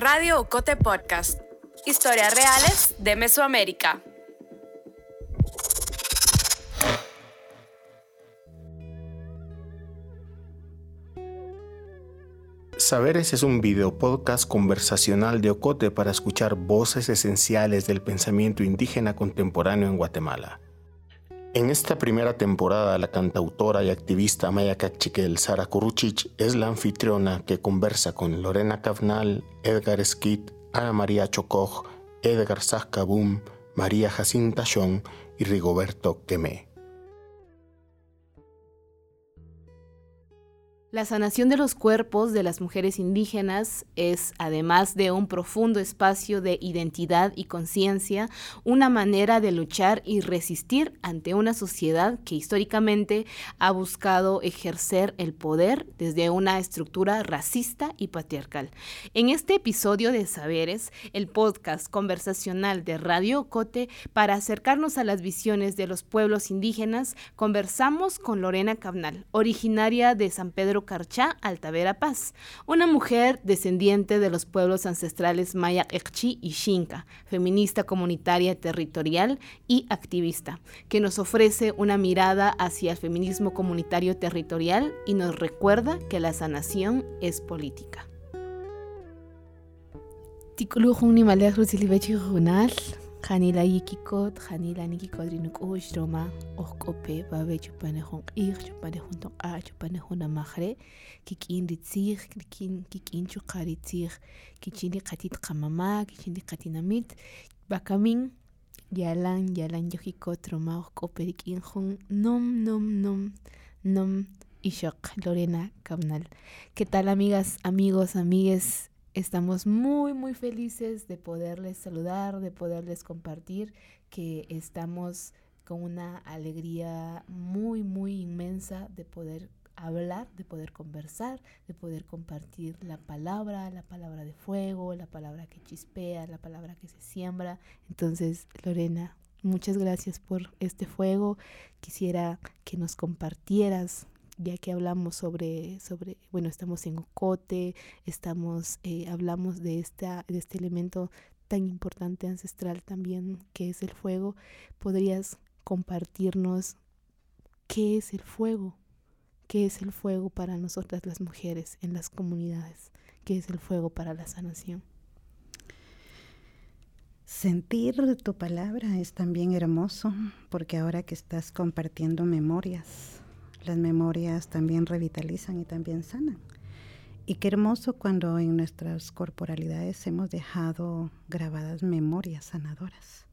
Radio Ocote Podcast. Historias reales de Mesoamérica. Saberes es un video podcast conversacional de Ocote para escuchar voces esenciales del pensamiento indígena contemporáneo en Guatemala. En esta primera temporada, la cantautora y activista maya cachiquel Sara Kuruchich es la anfitriona que conversa con Lorena Cavnal, Edgar Skid, Ana María Chocoj, Edgar Sascabum, María Jacinta Chong y Rigoberto Quemé. La sanación de los cuerpos de las mujeres indígenas es, además de un profundo espacio de identidad y conciencia, una manera de luchar y resistir ante una sociedad que históricamente ha buscado ejercer el poder desde una estructura racista y patriarcal. En este episodio de Saberes, el podcast conversacional de Radio Cote, para acercarnos a las visiones de los pueblos indígenas, conversamos con Lorena Cabnal, originaria de San Pedro Carchá, Altavera Paz, una mujer descendiente de los pueblos ancestrales Maya Ekchi y Xinca, feminista comunitaria territorial y activista, que nos ofrece una mirada hacia el feminismo comunitario territorial y nos recuerda que la sanación es política. Janila yikikot, janila nikikot rinuk'ush roma, oq'ope babe chupane jun q'ij, chupane jun toq'a', chupane jun amajre, kik'in ritzij, kik'in kik'in chuqa ritzij, kichin riqatit qamama, kichin riqatinamit, bakamin yalan yalan yojikot roma oq'ope rik'in jun nom nom nom nom Ishok, Lorena Cabnal. ¿Qué tal amigas, amigos, amigues? Estamos muy, muy felices de poderles saludar, de poderles compartir que estamos con una alegría muy, muy inmensa de poder hablar, de poder conversar, de poder compartir la palabra, la palabra de fuego, la palabra que chispea, la palabra que se siembra. Entonces, Lorena, muchas gracias por este fuego. Quisiera que nos compartieras ya que hablamos sobre, sobre bueno, estamos en Ocote, estamos, eh, hablamos de, esta, de este elemento tan importante ancestral también que es el fuego, ¿podrías compartirnos qué es el fuego? ¿Qué es el fuego para nosotras las mujeres en las comunidades? ¿Qué es el fuego para la sanación? Sentir tu palabra es también hermoso porque ahora que estás compartiendo memorias, las memorias también revitalizan y también sanan. Y qué hermoso cuando en nuestras corporalidades hemos dejado grabadas memorias sanadoras,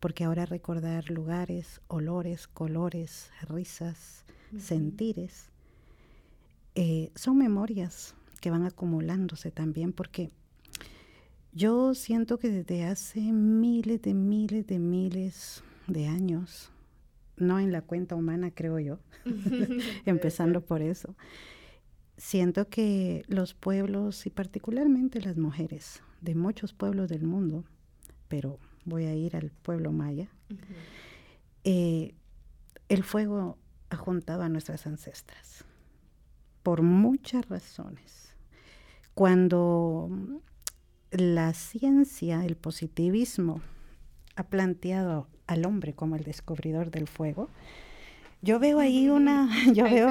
porque ahora recordar lugares, olores, colores, risas, sentires, eh, son memorias que van acumulándose también, porque yo siento que desde hace miles de miles de miles de años, no en la cuenta humana, creo yo, empezando por eso. Siento que los pueblos y particularmente las mujeres de muchos pueblos del mundo, pero voy a ir al pueblo maya, eh, el fuego ajuntaba a nuestras ancestras por muchas razones. Cuando la ciencia, el positivismo, ha planteado al hombre como el descubridor del fuego, yo veo ahí una, yo veo,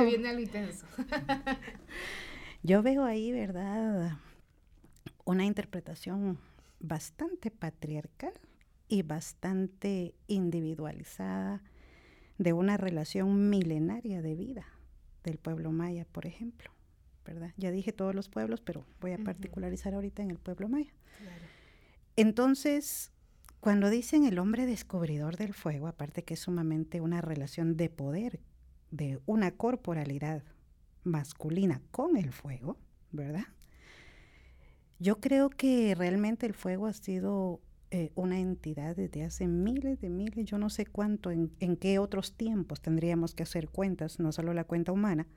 yo veo ahí, verdad, una interpretación bastante patriarcal y bastante individualizada de una relación milenaria de vida del pueblo maya, por ejemplo, ¿verdad? Ya dije todos los pueblos, pero voy a particularizar ahorita en el pueblo maya. Entonces, cuando dicen el hombre descubridor del fuego, aparte que es sumamente una relación de poder, de una corporalidad masculina con el fuego, ¿verdad? Yo creo que realmente el fuego ha sido eh, una entidad desde hace miles de miles, yo no sé cuánto, en, qué otros tiempos tendríamos que hacer cuentas, no solo la cuenta humana,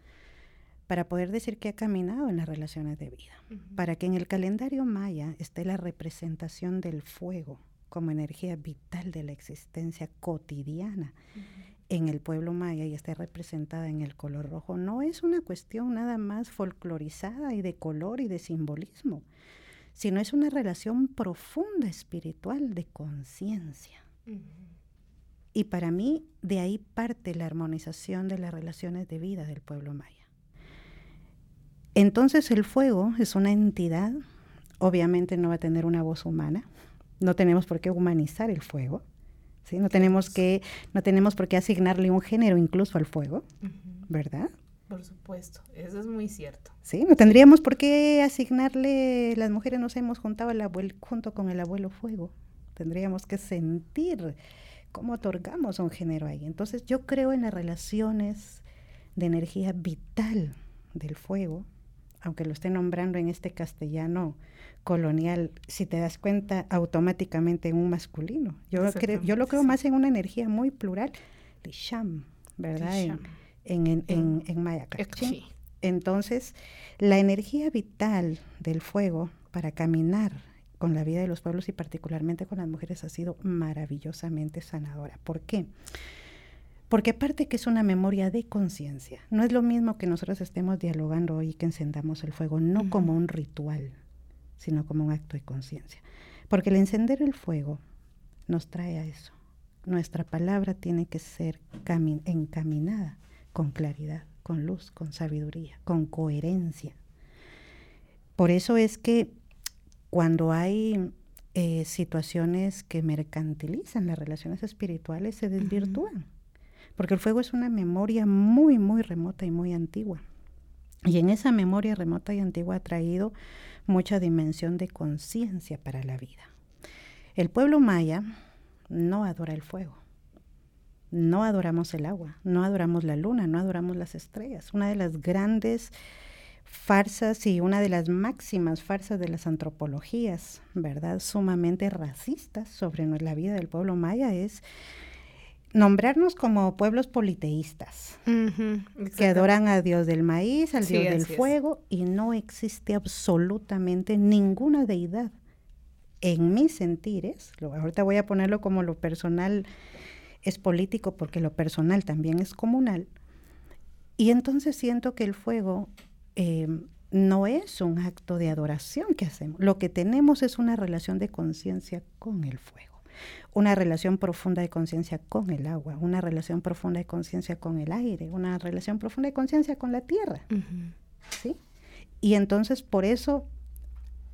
para poder decir que ha caminado en las relaciones de vida, para que en el calendario maya esté la representación del fuego como energía vital de la existencia cotidiana en el pueblo maya y está representada en el color rojo, no es una cuestión nada más folclorizada y de color y de simbolismo, sino es una relación profunda espiritual de conciencia. Y para mí de ahí parte la armonización de las relaciones de vida del pueblo maya. Entonces el fuego es una entidad, obviamente no va a tener una voz humana, no tenemos por qué humanizar el fuego, ¿sí? no, tenemos que, no tenemos por qué asignarle un género incluso al fuego, ¿verdad? Por supuesto, eso es muy cierto. Sí, no tendríamos por qué asignarle, las mujeres nos hemos juntado al abuelo, junto con el abuelo fuego, tendríamos que sentir cómo otorgamos un género ahí. Entonces yo creo en las relaciones de energía vital del fuego, aunque lo esté nombrando en este castellano colonial, si te das cuenta automáticamente en un masculino. Yo, creo, yo lo creo más en una energía muy plural, Lisham, ¿verdad? En, en, en, en, Maya Entonces, la energía vital del fuego para caminar con la vida de los pueblos y particularmente con las mujeres ha sido maravillosamente sanadora. ¿Por qué? Porque aparte que es una memoria de conciencia, no es lo mismo que nosotros estemos dialogando hoy que encendamos el fuego, no como un ritual, sino como un acto de conciencia. Porque el encender el fuego nos trae a eso. Nuestra palabra tiene que ser encaminada con claridad, con luz, con sabiduría, con coherencia. Por eso es que cuando hay eh, situaciones que mercantilizan las relaciones espirituales, se desvirtúan. Porque el fuego es una memoria muy, muy remota y muy antigua. Y en esa memoria remota y antigua ha traído mucha dimensión de conciencia para la vida. El pueblo maya no adora el fuego, no adoramos el agua, no adoramos la luna, no adoramos las estrellas. Una de las grandes farsas y una de las máximas farsas de las antropologías, ¿verdad? Sumamente racistas sobre la vida del pueblo maya es nombrarnos como pueblos politeístas, que adoran a Dios del maíz, al Dios del fuego, y no existe absolutamente ninguna deidad. En mis sentires, lo, ahorita voy a ponerlo como lo personal es político porque lo personal también es comunal, y entonces siento que el fuego Em, no es un acto de adoración que hacemos. Lo que tenemos es una relación de conciencia con el fuego, una relación profunda de conciencia con el agua, una relación profunda de conciencia con el aire, una relación profunda de conciencia con la tierra. ¿Sí? Y entonces por eso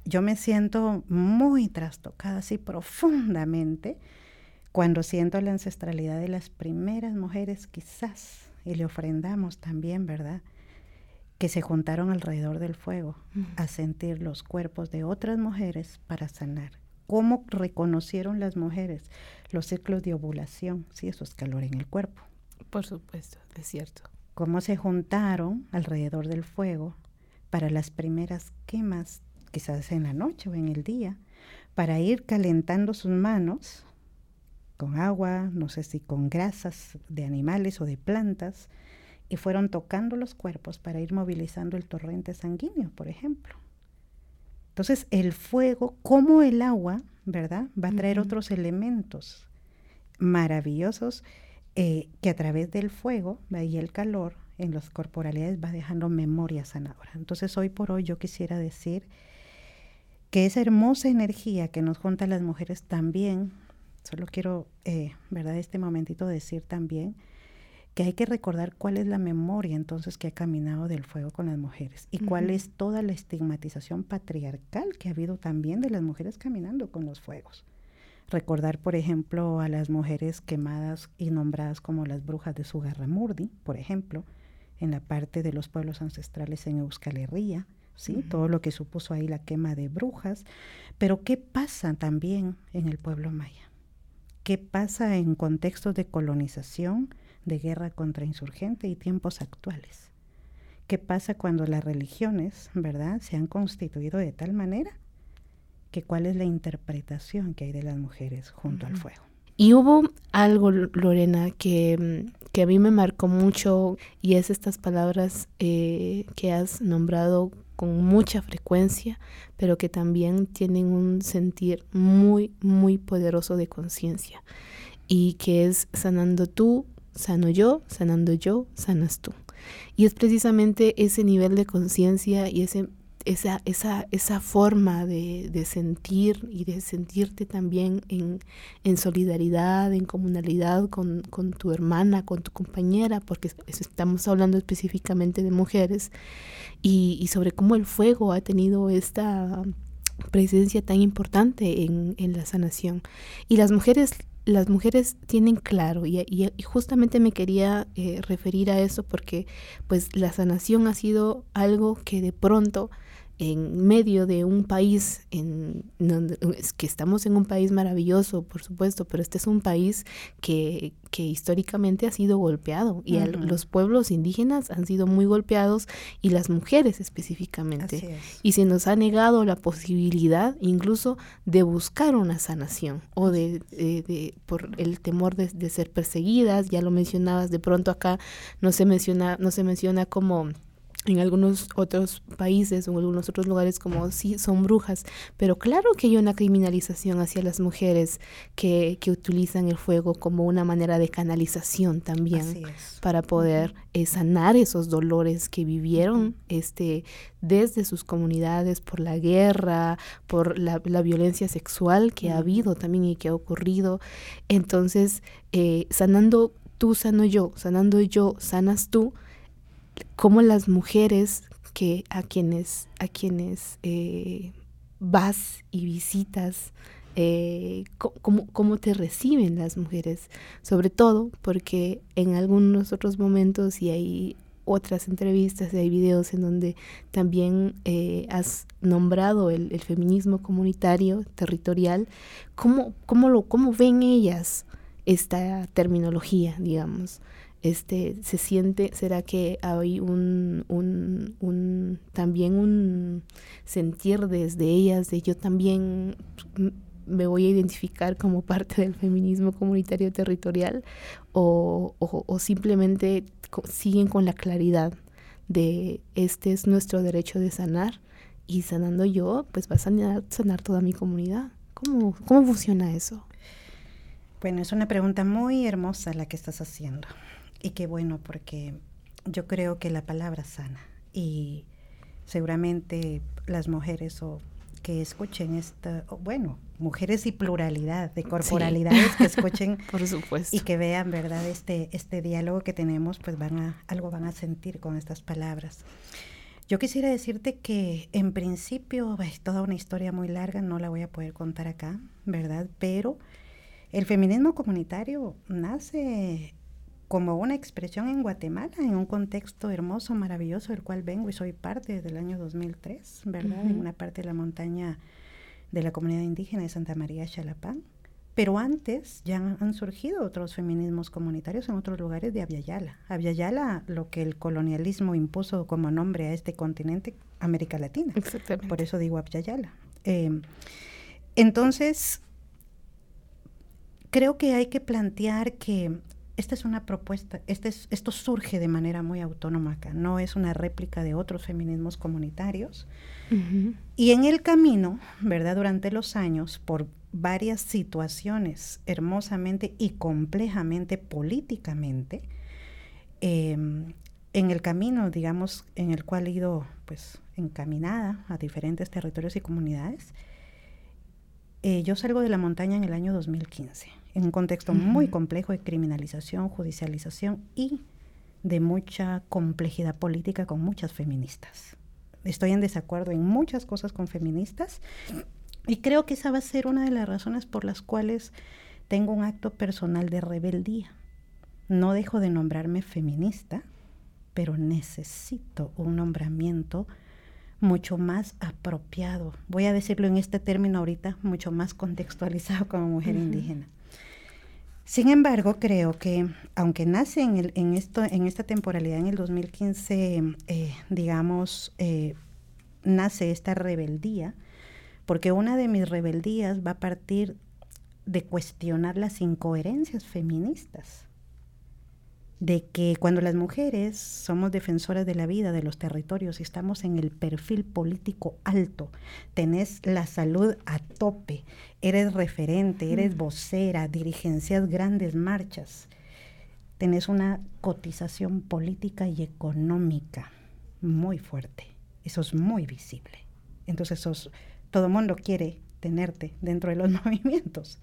yo me siento muy trastocada, así profundamente, cuando siento la ancestralidad de las primeras mujeres quizás, y le ofrendamos también, ¿verdad? que se juntaron alrededor del fuego a sentir los cuerpos de otras mujeres para sanar. ¿Cómo reconocieron las mujeres los ciclos de ovulación? Sí, eso es calor en el cuerpo. Por supuesto, es cierto. ¿Cómo se juntaron alrededor del fuego para las primeras quemas, quizás en la noche o en el día, para ir calentando sus manos con agua, no sé si con grasas de animales o de plantas, y fueron tocando los cuerpos para ir movilizando el torrente sanguíneo, por ejemplo. Entonces, el fuego, como el agua, ¿verdad? Va a traer otros elementos maravillosos eh, que a través del fuego y el calor en las corporalidades va dejando memoria sanadora. Entonces, hoy por hoy yo quisiera decir que esa hermosa energía que nos junta a las mujeres también, solo quiero, eh, ¿verdad? Este momentito decir también, que hay que recordar cuál es la memoria entonces que ha caminado del fuego con las mujeres y cuál es toda la estigmatización patriarcal que ha habido también de las mujeres caminando con los fuegos. Recordar, por ejemplo, a las mujeres quemadas y nombradas como las brujas de Sugarramurdi, por ejemplo, en la parte de los pueblos ancestrales en Euskal Herria, ¿sí? Todo lo que supuso ahí la quema de brujas. Pero ¿qué pasa también en el pueblo maya? ¿Qué pasa en contextos de colonización? De guerra contra insurgente y tiempos actuales. ¿Qué pasa cuando las religiones, verdad, se han constituido de tal manera que cuál es la interpretación que hay de las mujeres junto al fuego? Y hubo algo, Lorena, que, que, a mí me marcó mucho y es estas palabras eh, que has nombrado con mucha frecuencia, pero que también tienen un sentir muy, muy poderoso de conciencia y que es sanando tú, sano yo, sanando yo, sanas tú. Y es precisamente ese nivel de conciencia y ese, esa, esa, esa forma de, de, sentir y de sentirte también en, en solidaridad, en comunalidad con, con, tu hermana, con tu compañera, porque estamos hablando específicamente de mujeres, y, sobre cómo el fuego ha tenido esta presencia tan importante en, en la sanación. Y las mujeres las mujeres tienen claro y, y, justamente me quería eh, referir a eso porque pues la sanación ha sido algo que de pronto en medio de un país en donde es que estamos en un país maravilloso, por supuesto, pero este es un país que, que históricamente ha sido golpeado y los pueblos indígenas han sido muy golpeados y las mujeres específicamente. Y se nos ha negado la posibilidad incluso de buscar una sanación o de, de, por el temor de, de ser perseguidas, ya lo mencionabas, de pronto acá no se menciona, no se menciona como en algunos otros países o en algunos otros lugares como sí son brujas, pero claro que hay una criminalización hacia las mujeres que, que utilizan el fuego como una manera de canalización también para poder eh, sanar esos dolores que vivieron este, desde sus comunidades por la guerra, por la, la violencia sexual que ha habido también y que ha ocurrido. Entonces, eh, sanando tú, sano yo, sanando yo, sanas tú, cómo las mujeres que a quienes, a quienes eh, vas y visitas, eh, cómo, cómo, te reciben las mujeres, sobre todo porque en algunos otros momentos y hay otras entrevistas y hay videos en donde también eh, has nombrado el, el, feminismo comunitario, territorial, ¿cómo, cómo, lo, cómo ven ellas esta terminología, digamos? Este, se siente, será que hay un, un, un, también un sentir desde ellas de yo también me voy a identificar como parte del feminismo comunitario territorial o, o, o simplemente siguen con la claridad de este es nuestro derecho de sanar y sanando yo, pues va a sanar, sanar toda mi comunidad. ¿Cómo, ¿Cómo funciona eso? Bueno, es una pregunta muy hermosa la que estás haciendo. Y qué bueno, porque yo creo que la palabra sana y seguramente las mujeres o que escuchen esta, bueno, mujeres y pluralidad de corporalidades que escuchen por supuesto y que vean, verdad, este este diálogo que tenemos, pues van a algo van a sentir con estas palabras. Yo quisiera decirte que en principio es toda una historia muy larga, no la voy a poder contar acá, ¿verdad? Pero el feminismo comunitario nace como una expresión en Guatemala, en un contexto hermoso, maravilloso, del cual vengo y soy parte desde el año 2003, ¿verdad? En una parte de la montaña de la comunidad indígena de Santa María Chalapán. Pero antes ya han, surgido otros feminismos comunitarios en otros lugares de Aviala. Aviala, lo que el colonialismo impuso como nombre a este continente, América Latina. Exactamente. Por eso digo Aviala. Eh, entonces, creo que hay que plantear que esta es una propuesta, este es, esto surge de manera muy autónoma acá, no es una réplica de otros feminismos comunitarios. Y en el camino, ¿verdad? Durante los años, por varias situaciones hermosamente y complejamente políticamente, em, en el camino, digamos, en el cual he ido pues encaminada a diferentes territorios y comunidades, eh, yo salgo de la montaña en el año 2015 en un contexto muy complejo de criminalización, judicialización y de mucha complejidad política con muchas feministas. Estoy en desacuerdo en muchas cosas con feministas y creo que esa va a ser una de las razones por las cuales tengo un acto personal de rebeldía. No dejo de nombrarme feminista, pero necesito un nombramiento mucho más apropiado. Voy a decirlo en este término ahorita, mucho más contextualizado como mujer indígena. Sin embargo, creo que aunque nace en, el, en, esto, en esta temporalidad, en el 2015, eh, digamos, eh, nace esta rebeldía, porque una de mis rebeldías va a partir de cuestionar las incoherencias feministas de que cuando las mujeres somos defensoras de la vida, de los territorios, y estamos en el perfil político alto, tenés la salud a tope, eres referente, eres vocera, dirigencias grandes marchas, tenés una cotización política y económica muy fuerte. eso es muy visible. Entonces sos, todo mundo quiere tenerte dentro de los movimientos.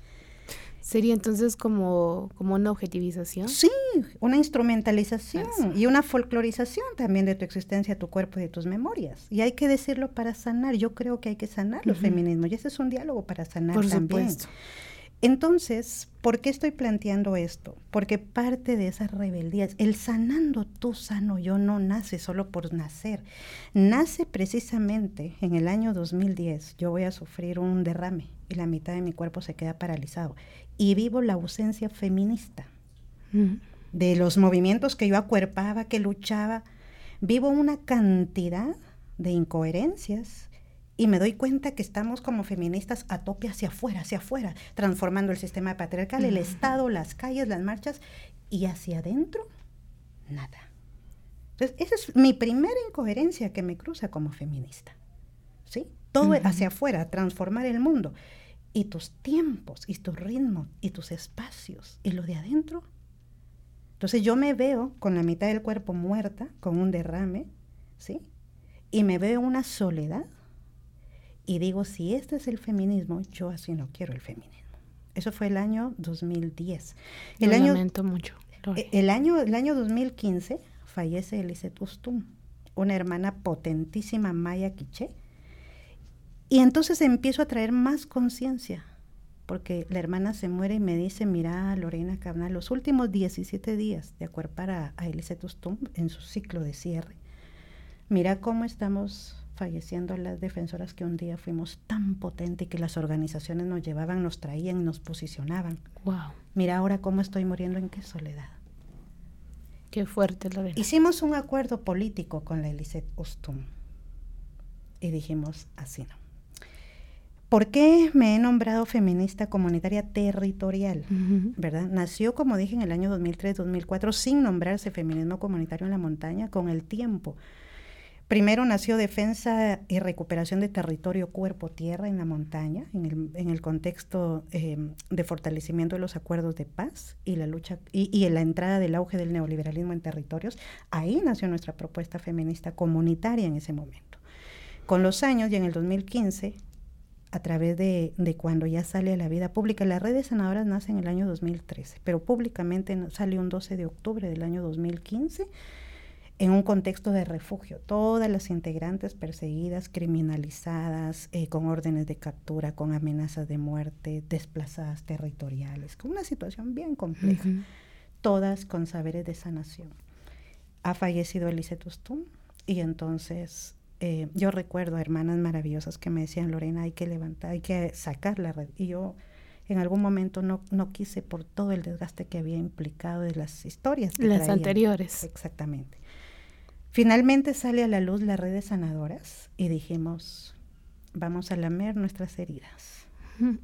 Sería entonces como, como una objetivización. Sí, una instrumentalización y una folclorización también de tu existencia, tu cuerpo y de tus memorias. Y hay que decirlo para sanar. Yo creo que hay que sanar los feminismos y ese es un diálogo para sanar Por también. supuesto. Entonces, ¿por qué estoy planteando esto? Porque parte de esas rebeldías, el sanando tú sano yo no nace solo por nacer, nace precisamente en el año 2010. Yo voy a sufrir un derrame y la mitad de mi cuerpo se queda paralizado y vivo la ausencia feminista de los movimientos que yo acuerpaba, que luchaba. Vivo una cantidad de incoherencias y me doy cuenta que estamos como feministas a tope hacia afuera, hacia afuera, transformando el sistema patriarcal, el Estado, las calles, las marchas, y hacia adentro, nada. Entonces, esa es mi primera incoherencia que me cruza como feminista. ¿Sí? Todo hacia afuera, transformar el mundo. Y tus tiempos, y tus ritmos, y tus espacios, y lo de adentro. Entonces yo me veo con la mitad del cuerpo muerta, con un derrame, ¿sí? Y me veo una soledad y digo, si este es el feminismo, yo así no quiero el feminismo. Eso fue el año 2010. El Lo año, lamento mucho. Lore. eh, el año, el año 2015 fallece Elisette Ustum, una hermana potentísima maya quiché. Y entonces empiezo a traer más conciencia, porque la hermana se muere y me dice, mira, Lorena Cabnal, los últimos 17 días de acuerpar a, a Elisette Ustum en su ciclo de cierre, mira cómo estamos falleciendo las defensoras que un día fuimos tan potentes y que las organizaciones nos llevaban, nos traían, nos posicionaban. Wow. Mira ahora cómo estoy muriendo en qué soledad. Qué fuerte, Lorena. Hicimos un acuerdo político con la Elisette Ostum y dijimos así no. ¿Por qué me he nombrado feminista comunitaria territorial? ¿Verdad? Nació, como dije, en el año 2003-2004 sin nombrarse feminismo comunitario en la montaña con el tiempo. Primero nació defensa y recuperación de territorio cuerpo-tierra en la montaña, en el, en el contexto eh, de fortalecimiento de los acuerdos de paz y la lucha y, y en la entrada del auge del neoliberalismo en territorios. Ahí nació nuestra propuesta feminista comunitaria en ese momento. Con los años y en el 2015, a través de, de cuando ya sale a la vida pública, las redes sanadoras nacen en el año 2013, pero públicamente sale un 12 de octubre del año 2015 en un contexto de refugio. Todas las integrantes perseguidas, criminalizadas, eh, con órdenes de captura, con amenazas de muerte, desplazadas territoriales, con una situación bien compleja. Todas con saberes de sanación. Ha fallecido Elisette Ustum y entonces eh, yo recuerdo a hermanas maravillosas que me decían, Lorena, hay que levantar, hay que sacar la red. Y yo en algún momento no, no quise por todo el desgaste que había implicado de las historias. que Las traían. anteriores. Exactamente. Finalmente sale a la luz la red de sanadoras y dijimos, vamos a lamer nuestras heridas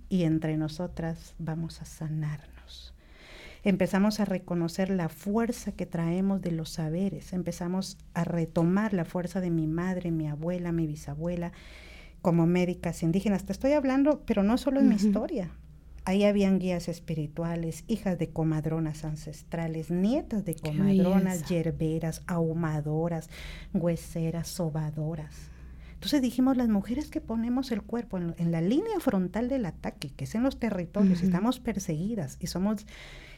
y entre nosotras vamos a sanarnos. Empezamos a reconocer la fuerza que traemos de los saberes, empezamos a retomar la fuerza de mi madre, mi abuela, mi bisabuela, como médicas indígenas. Te estoy hablando, pero no solo en mi historia. Ahí habían guías espirituales, hijas de comadronas ancestrales, nietas de comadronas, yerberas, ahumadoras, hueseras, sobadoras. Entonces dijimos, las mujeres que ponemos el cuerpo en, en la línea frontal del ataque, que es en los territorios, estamos perseguidas y somos,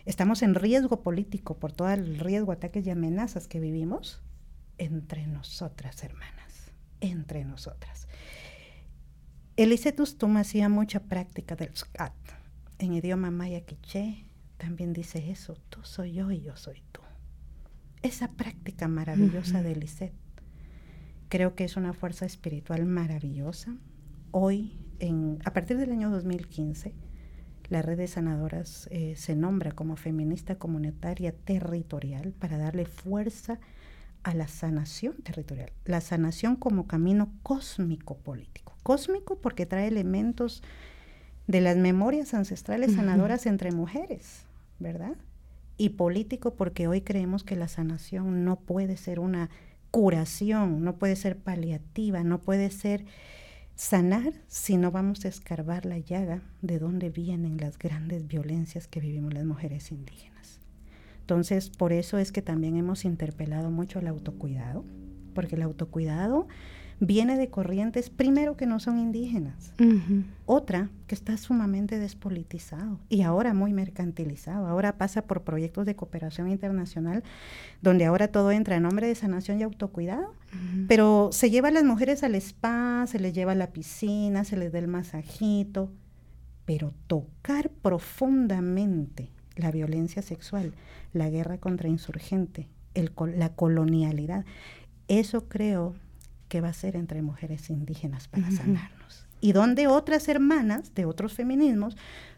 estamos en riesgo político por todo el riesgo, ataques y amenazas que vivimos, entre nosotras, hermanas, entre nosotras. Elisette Ustum hacía mucha práctica del scat. En idioma maya quiché también dice eso, tú soy yo y yo soy tú. Esa práctica maravillosa de Elisette creo que es una fuerza espiritual maravillosa. Hoy, en, a partir del año 2015, la red de sanadoras eh, se nombra como feminista comunitaria territorial para darle fuerza a la sanación territorial, la sanación como camino cósmico político. Cósmico porque trae elementos de las memorias ancestrales sanadoras entre mujeres, ¿verdad? Y político porque hoy creemos que la sanación no puede ser una curación, no puede ser paliativa, no puede ser sanar si no vamos a escarbar la llaga de dónde vienen las grandes violencias que vivimos las mujeres indígenas. Entonces, por eso es que también hemos interpelado mucho el autocuidado, porque el autocuidado viene de corrientes, primero que no son indígenas, otra que está sumamente despolitizado y ahora muy mercantilizado, ahora pasa por proyectos de cooperación internacional donde ahora todo entra en nombre de sanación y autocuidado, pero se lleva a las mujeres al spa, se les lleva a la piscina, se les da el masajito, pero tocar profundamente la violencia sexual, la guerra contra insurgente, la colonialidad, eso creo que va a ser entre mujeres indígenas para sanarnos. Y donde otras hermanas de otros feminismos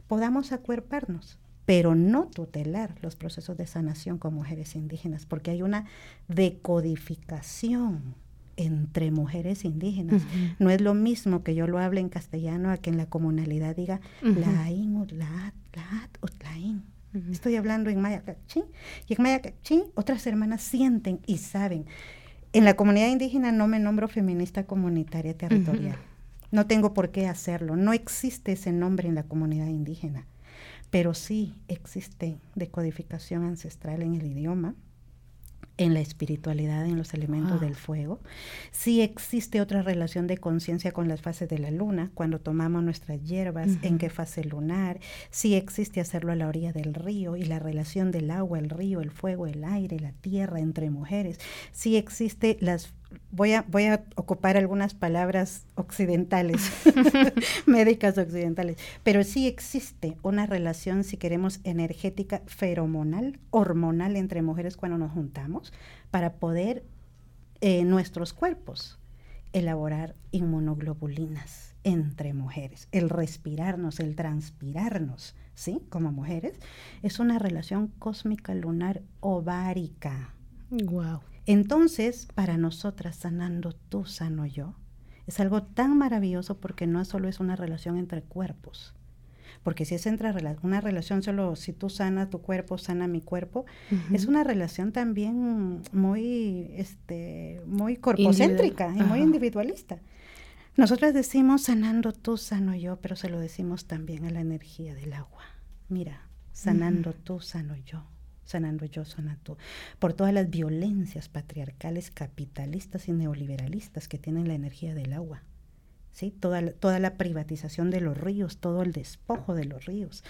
podamos acuerparnos, pero no tutelar los procesos de sanación con mujeres indígenas, porque hay una decodificación entre mujeres indígenas. No es lo mismo que yo lo hable en castellano a que en la comunalidad diga la in o la la o la in. Estoy hablando en maya y en maya otras hermanas sienten y saben. En la comunidad indígena no me nombro feminista comunitaria territorial. No tengo por qué hacerlo. No existe ese nombre en la comunidad indígena. Pero sí existe decodificación ancestral en el idioma, en la espiritualidad, en los elementos del fuego. Sí existe otra relación de conciencia con las fases de la luna, cuando tomamos nuestras hierbas, en qué fase lunar. Sí existe hacerlo a la orilla del río y la relación del agua, el río, el fuego, el aire, la tierra entre mujeres. Sí existe las voy a, voy a ocupar algunas palabras occidentales, médicas occidentales, pero sí existe una relación, si queremos, energética, feromonal, hormonal entre mujeres cuando nos juntamos para poder eh, nuestros cuerpos elaborar inmunoglobulinas entre mujeres. El respirarnos, el transpirarnos, ¿sí? Como mujeres, es una relación cósmica lunar ovárica. Wow. Entonces, para nosotras, sanando tú, sano yo, es algo tan maravilloso porque no solo es una relación entre cuerpos. Porque si es entre una relación solo, si tú sana tu cuerpo, sana mi cuerpo, es una relación también muy, este, muy corpocéntrica y muy individualista. Nosotras decimos sanando tú, sano yo, pero se lo decimos también a la energía del agua. Mira, sanando tú, sano yo sanando yo, sana tú, por todas las violencias patriarcales, capitalistas y neoliberalistas que tienen la energía del agua. ¿Sí? Toda, toda la privatización de los ríos, todo el despojo de los ríos,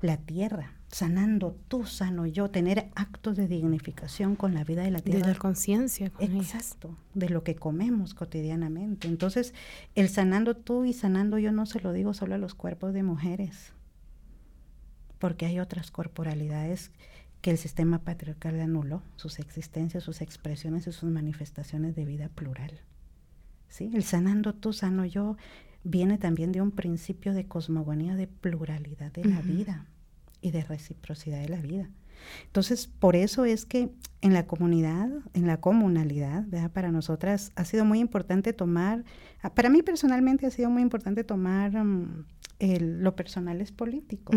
la tierra, sanando tú, sano yo, tener actos de dignificación con la vida de la tierra. De la conciencia. Exacto, de lo que comemos cotidianamente. Entonces, el sanando tú y sanando yo no se lo digo solo a los cuerpos de mujeres, porque hay otras corporalidades que el sistema patriarcal anuló sus existencias, sus expresiones y sus manifestaciones de vida plural. ¿Sí? El sanando tú, sano yo, viene también de un principio de cosmogonía, de pluralidad de la vida y de reciprocidad de la vida. Entonces, por eso es que en la comunidad, en la comunalidad, para nosotras ha sido muy importante tomar, para mí personalmente ha sido muy importante tomar mm, lo personal es político.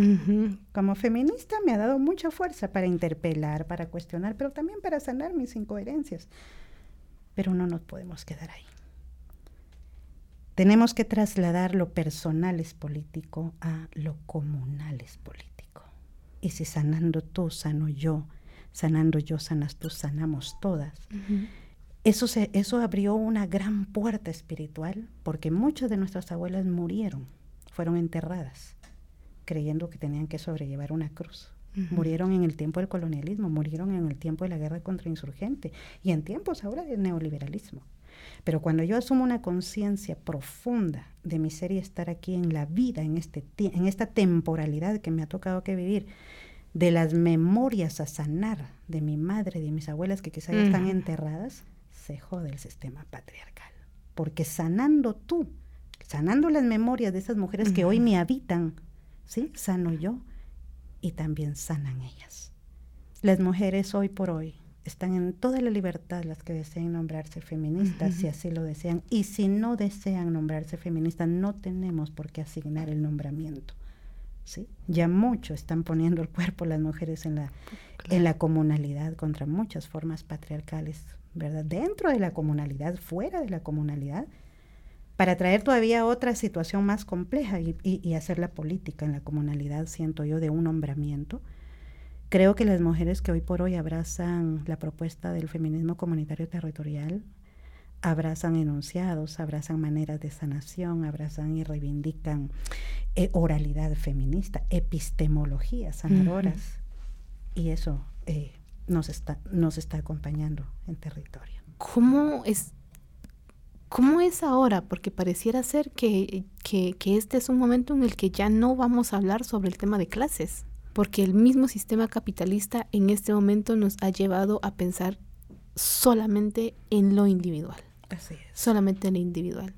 Como feminista me ha dado mucha fuerza para interpelar, para cuestionar, pero también para sanar mis incoherencias. Pero no nos podemos quedar ahí. Tenemos que trasladar lo personal es político a lo comunal es político. Y si sanando tú, sano yo, sanando yo, sanas tú, sanamos todas. Eso, se, eso abrió una gran puerta espiritual porque muchas de nuestras abuelas murieron fueron enterradas creyendo que tenían que sobrellevar una cruz. Murieron en el tiempo del colonialismo, murieron en el tiempo de la guerra contra insurgente y en tiempos ahora del neoliberalismo. Pero cuando yo asumo una conciencia profunda de mi ser y estar aquí en la vida, en, este, en esta temporalidad que me ha tocado que vivir, de las memorias a sanar de mi madre, de mis abuelas que quizás ya están enterradas, se jode el sistema patriarcal. Porque sanando tú sanando las memorias de esas mujeres que hoy me habitan, ¿sí? Sano yo y también sanan ellas. Las mujeres hoy por hoy están en toda la libertad las que deseen nombrarse feministas, si así lo desean, y si no desean nombrarse feministas, no tenemos por qué asignar el nombramiento. ¿sí? Ya mucho están poniendo el cuerpo las mujeres en la, en la comunalidad contra muchas formas patriarcales, ¿verdad? Dentro de la comunalidad, fuera de la comunalidad, para traer todavía otra situación más compleja y, hacer la política en la comunalidad, siento yo, de un nombramiento. Creo que las mujeres que hoy por hoy abrazan la propuesta del feminismo comunitario territorial abrazan enunciados, abrazan maneras de sanación, abrazan y reivindican eh, oralidad feminista, epistemologías sanadoras. Y eso eh, nos, está, nos está acompañando en territorio. ¿Cómo es, ¿Cómo es ahora? Porque pareciera ser que, que, que, este es un momento en el que ya no vamos a hablar sobre el tema de clases, porque el mismo sistema capitalista en este momento nos ha llevado a pensar solamente en lo individual. Así es. Solamente en lo individual.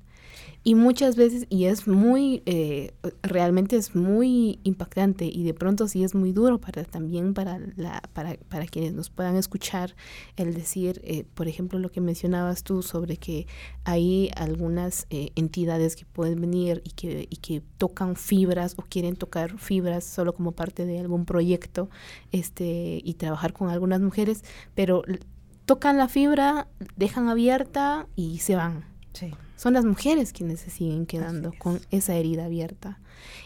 Y muchas veces, y es muy, eh, realmente es muy impactante y de pronto sí es muy duro para también para, la, para, para quienes nos puedan escuchar el decir, eh, por ejemplo, lo que mencionabas tú sobre que hay algunas eh, entidades que pueden venir y que, y que tocan fibras o quieren tocar fibras solo como parte de algún proyecto este, y trabajar con algunas mujeres, pero tocan la fibra, dejan abierta y se van. Sí. Son las mujeres quienes se siguen quedando con esa herida abierta.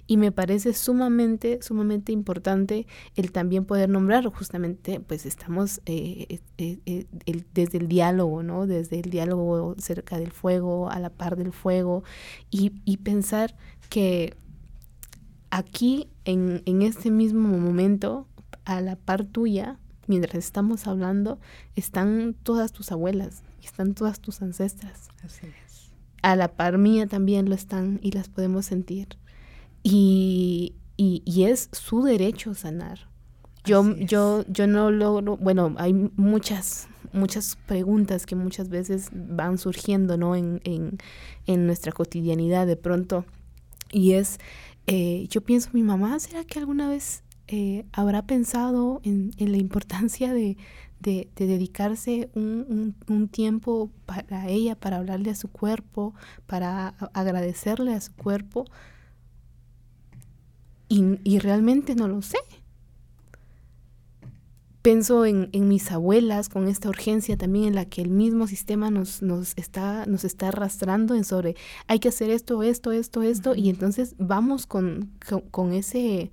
Y me parece sumamente, sumamente importante el también poder nombrar, justamente, pues estamos eh, eh, eh, desde el diálogo, ¿no? Desde el diálogo cerca del fuego, a la par del fuego, y, y pensar que aquí, en, en este mismo momento, a la par tuya, mientras estamos hablando, están todas tus abuelas, están todas tus ancestras. Así es. A la par mía también lo están y las podemos sentir. Y, y, y es su derecho sanar. Yo, yo, yo no logro, bueno, hay muchas, muchas preguntas que muchas veces van surgiendo, ¿no? En, en, en nuestra cotidianidad de pronto. Y es, eh, yo pienso, mi mamá, ¿será que alguna vez eh, habrá pensado en, en la importancia de, de, de dedicarse un, un, un, tiempo para ella, para hablarle a su cuerpo, para agradecerle a su cuerpo. Y, y realmente no lo sé. Pienso en, en, mis abuelas con esta urgencia también en la que el mismo sistema nos, nos, está, nos está arrastrando en sobre hay que hacer esto, esto, esto, esto, uh -huh. y entonces vamos con, con, con, ese,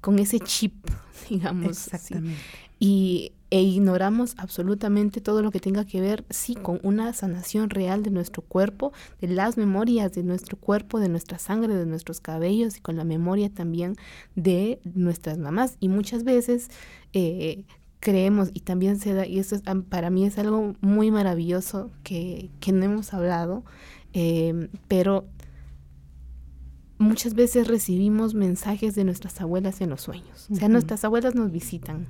con ese chip, digamos. Exactamente. ¿sí? Y e ignoramos absolutamente todo lo que tenga que ver, sí, con una sanación real de nuestro cuerpo, de las memorias de nuestro cuerpo, de nuestra sangre, de nuestros cabellos y con la memoria también de nuestras mamás. Y muchas veces eh, creemos, y también se da, y eso es, para mí es algo muy maravilloso que, que no hemos hablado, eh, pero muchas veces recibimos mensajes de nuestras abuelas en los sueños. O sea, uh -huh. nuestras abuelas nos visitan.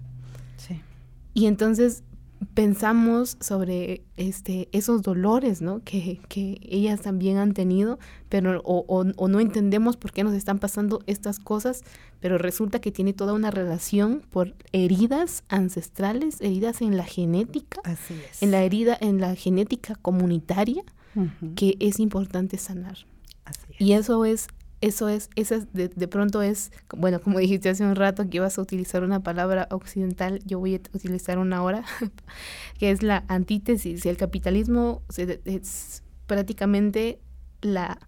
Y entonces pensamos sobre este, esos dolores ¿no? que, que ellas también han tenido, pero o, o, o, no entendemos por qué nos están pasando estas cosas, pero resulta que tiene toda una relación por heridas ancestrales, heridas en la genética, Así es. en la herida, en la genética comunitaria, uh -huh. que es importante sanar. Así es. Y eso es eso es, eso es de, de, pronto es, bueno, como dijiste hace un rato que ibas a utilizar una palabra occidental, yo voy a utilizar una ahora, que es la antítesis. El capitalismo es prácticamente la,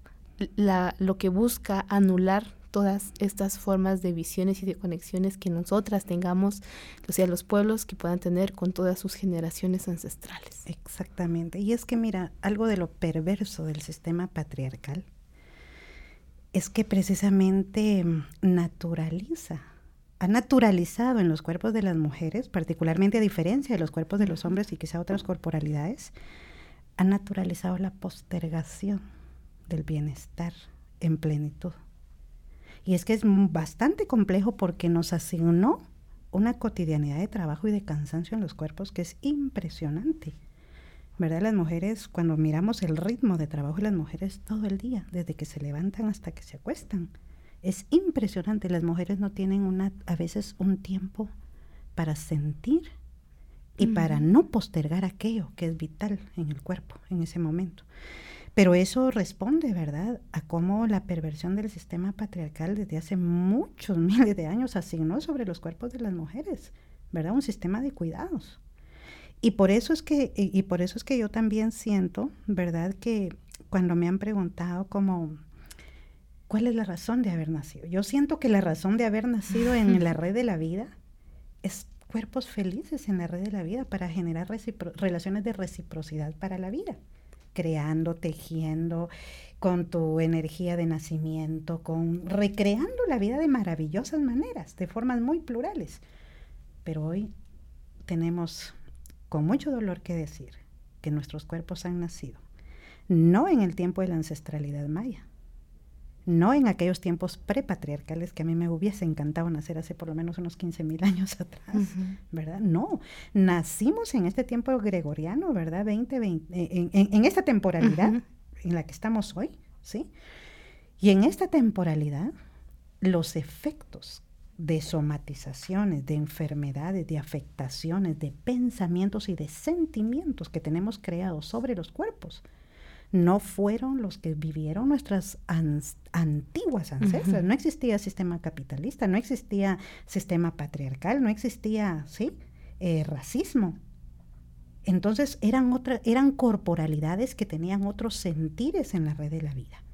la, lo que busca anular todas estas formas de visiones y de conexiones que nosotras tengamos, o sea, los pueblos que puedan tener con todas sus generaciones ancestrales. Exactamente. Y es que mira, algo de lo perverso del sistema patriarcal es que precisamente naturaliza, ha naturalizado en los cuerpos de las mujeres, particularmente a diferencia de los cuerpos de los hombres y quizá otras corporalidades, ha naturalizado la postergación del bienestar en plenitud. Y es que es bastante complejo porque nos asignó una cotidianidad de trabajo y de cansancio en los cuerpos que es impresionante. ¿Verdad? Las mujeres, cuando miramos el ritmo de trabajo de las mujeres todo el día, desde que se levantan hasta que se acuestan, es impresionante. Las mujeres no tienen una, a veces un tiempo para sentir y para no postergar aquello que es vital en el cuerpo en ese momento. Pero eso responde, ¿verdad?, a cómo la perversión del sistema patriarcal desde hace muchos miles de años asignó sobre los cuerpos de las mujeres, ¿verdad?, un sistema de cuidados. Y por eso es que, y por eso es que yo también siento, ¿verdad?, que cuando me han preguntado como, ¿cuál es la razón de haber nacido? Yo siento que la razón de haber nacido en la red de la vida es cuerpos felices en la red de la vida para generar relaciones de reciprocidad para la vida. creando, tejiendo, con tu energía de nacimiento, con recreando la vida de maravillosas maneras, de formas muy plurales. Pero hoy tenemos con mucho dolor que decir que nuestros cuerpos han nacido, no en el tiempo de la ancestralidad maya, no en aquellos tiempos prepatriarcales que a mí me hubiese encantado nacer hace por lo menos unos 15 mil años atrás, ¿verdad? No, nacimos en este tiempo gregoriano, ¿verdad? 20, 20 en, en, esta temporalidad en la que estamos hoy, ¿sí? Y en esta temporalidad, los efectos de somatizaciones, de enfermedades, de afectaciones, de pensamientos y de sentimientos que tenemos creados sobre los cuerpos, no fueron los que vivieron nuestras antiguas ancestras. No existía sistema capitalista, no existía sistema patriarcal, no existía, ¿sí? Eh, racismo. Entonces eran, otra, eran corporalidades que tenían otros sentires en la red de la vida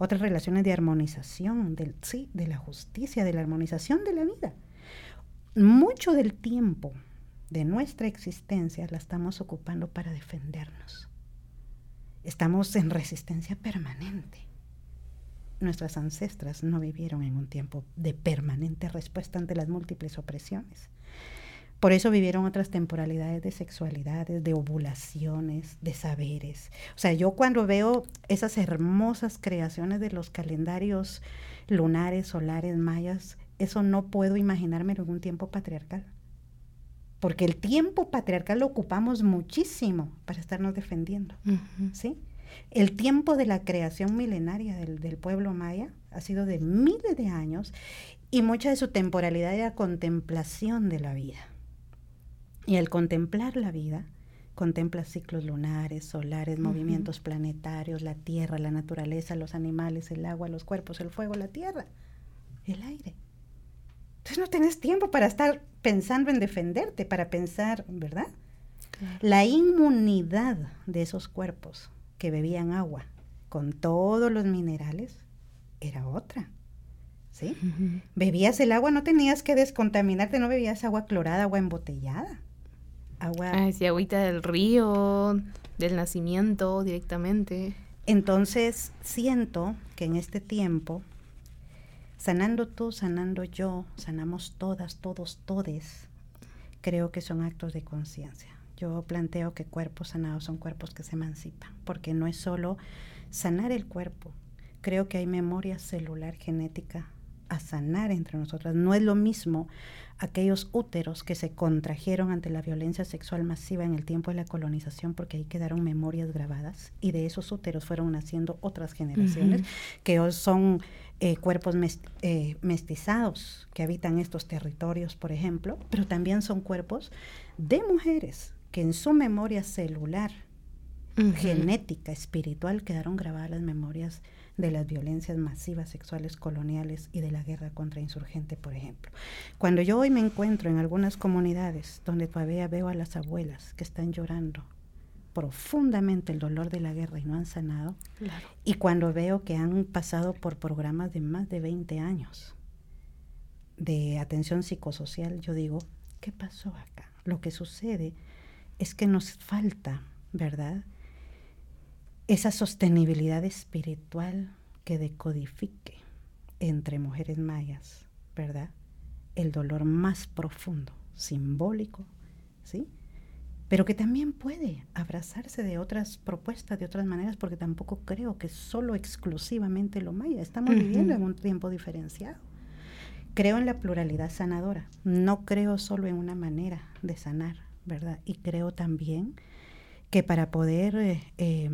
otras relaciones de armonización, del, sí, de la justicia, de la armonización de la vida. Mucho del tiempo de nuestra existencia la estamos ocupando para defendernos. Estamos en resistencia permanente. Nuestras ancestras no vivieron en un tiempo de permanente respuesta ante las múltiples opresiones. Por eso vivieron otras temporalidades de sexualidades, de ovulaciones, de saberes. O sea, yo cuando veo esas hermosas creaciones de los calendarios lunares, solares, mayas, eso no puedo imaginarme en un tiempo patriarcal. Porque el tiempo patriarcal lo ocupamos muchísimo para estarnos defendiendo. ¿sí? El tiempo de la creación milenaria del, del, pueblo maya ha sido de miles de años y mucha de su temporalidad era contemplación de la vida. Y al contemplar la vida, contempla ciclos lunares, solares, movimientos planetarios, la tierra, la naturaleza, los animales, el agua, los cuerpos, el fuego, la tierra, el aire. Entonces no tienes tiempo para estar pensando en defenderte, para pensar, ¿verdad? La inmunidad de esos cuerpos que bebían agua con todos los minerales era otra. ¿Sí? Bebías el agua, no tenías que descontaminarte, no bebías agua clorada, agua embotellada agua. Ah, sí, agüita del río, del nacimiento directamente. Entonces siento que en este tiempo, sanando tú, sanando yo, sanamos todas, todos, todes, creo que son actos de conciencia. Yo planteo que cuerpos sanados son cuerpos que se emancipan, porque no es solo sanar el cuerpo, creo que hay memoria celular genética a sanar entre nosotras. No es lo mismo aquellos úteros que se contrajeron ante la violencia sexual masiva en el tiempo de la colonización, porque ahí quedaron memorias grabadas, y de esos úteros fueron naciendo otras generaciones, que hoy son eh, cuerpos eh, mestizados que habitan estos territorios, por ejemplo, pero también son cuerpos de mujeres que en su memoria celular, genética, espiritual, quedaron grabadas las memorias de las violencias masivas sexuales coloniales y de la guerra contra insurgente, por ejemplo. Cuando yo hoy me encuentro en algunas comunidades donde todavía veo a las abuelas que están llorando profundamente el dolor de la guerra y no han sanado, y cuando veo que han pasado por programas de más de 20 años de atención psicosocial, yo digo, ¿qué pasó acá? Lo que sucede es que nos falta, ¿verdad? Esa sostenibilidad espiritual que decodifique entre mujeres mayas, ¿verdad? El dolor más profundo, simbólico, ¿sí? Pero que también puede abrazarse de otras propuestas, de otras maneras, porque tampoco creo que solo exclusivamente lo maya. Estamos viviendo en un tiempo diferenciado. Creo en la pluralidad sanadora. No creo solo en una manera de sanar, ¿verdad? Y creo también que para poder eh, eh,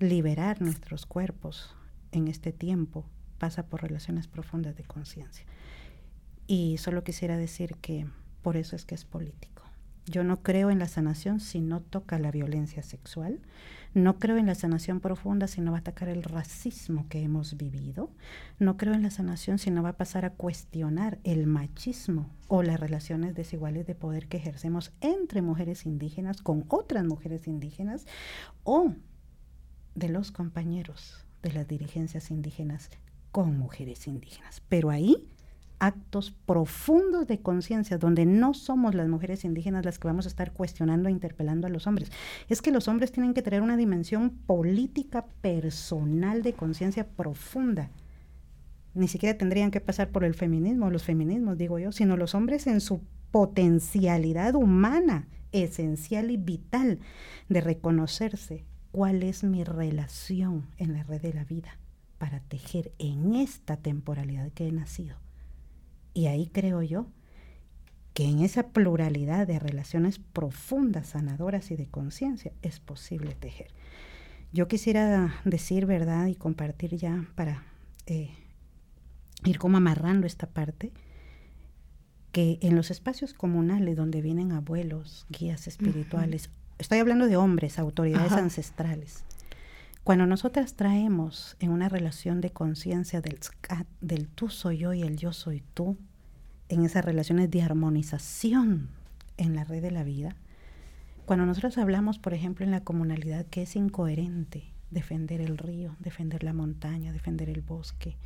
liberar nuestros cuerpos en este tiempo pasa por relaciones profundas de conciencia. Y solo quisiera decir que por eso es que es político. Yo no creo en la sanación si no toca la violencia sexual. No creo en la sanación profunda si no va a atacar el racismo que hemos vivido. No creo en la sanación si no va a pasar a cuestionar el machismo o las relaciones desiguales de poder que ejercemos entre mujeres indígenas con otras mujeres indígenas o de los compañeros de las dirigencias indígenas con mujeres indígenas. Pero ahí actos profundos de conciencia, donde no somos las mujeres indígenas las que vamos a estar cuestionando e interpelando a los hombres. Es que los hombres tienen que tener una dimensión política personal de conciencia profunda. Ni siquiera tendrían que pasar por el feminismo, los feminismos, digo yo, sino los hombres en su potencialidad humana, esencial y vital, de reconocerse cuál es mi relación en la red de la vida para tejer en esta temporalidad que he nacido. Y ahí creo yo que en esa pluralidad de relaciones profundas, sanadoras y de conciencia es posible tejer. Yo quisiera decir verdad y compartir ya para eh, ir como amarrando esta parte, que en los espacios comunales donde vienen abuelos, guías espirituales, estoy hablando de hombres, autoridades ancestrales, cuando nosotras traemos en una relación de conciencia del, del tú soy yo y el yo soy tú, en esas relaciones de armonización en la red de la vida, cuando nosotros hablamos, por ejemplo, en la comunalidad que es incoherente defender el río, defender la montaña, defender el bosque,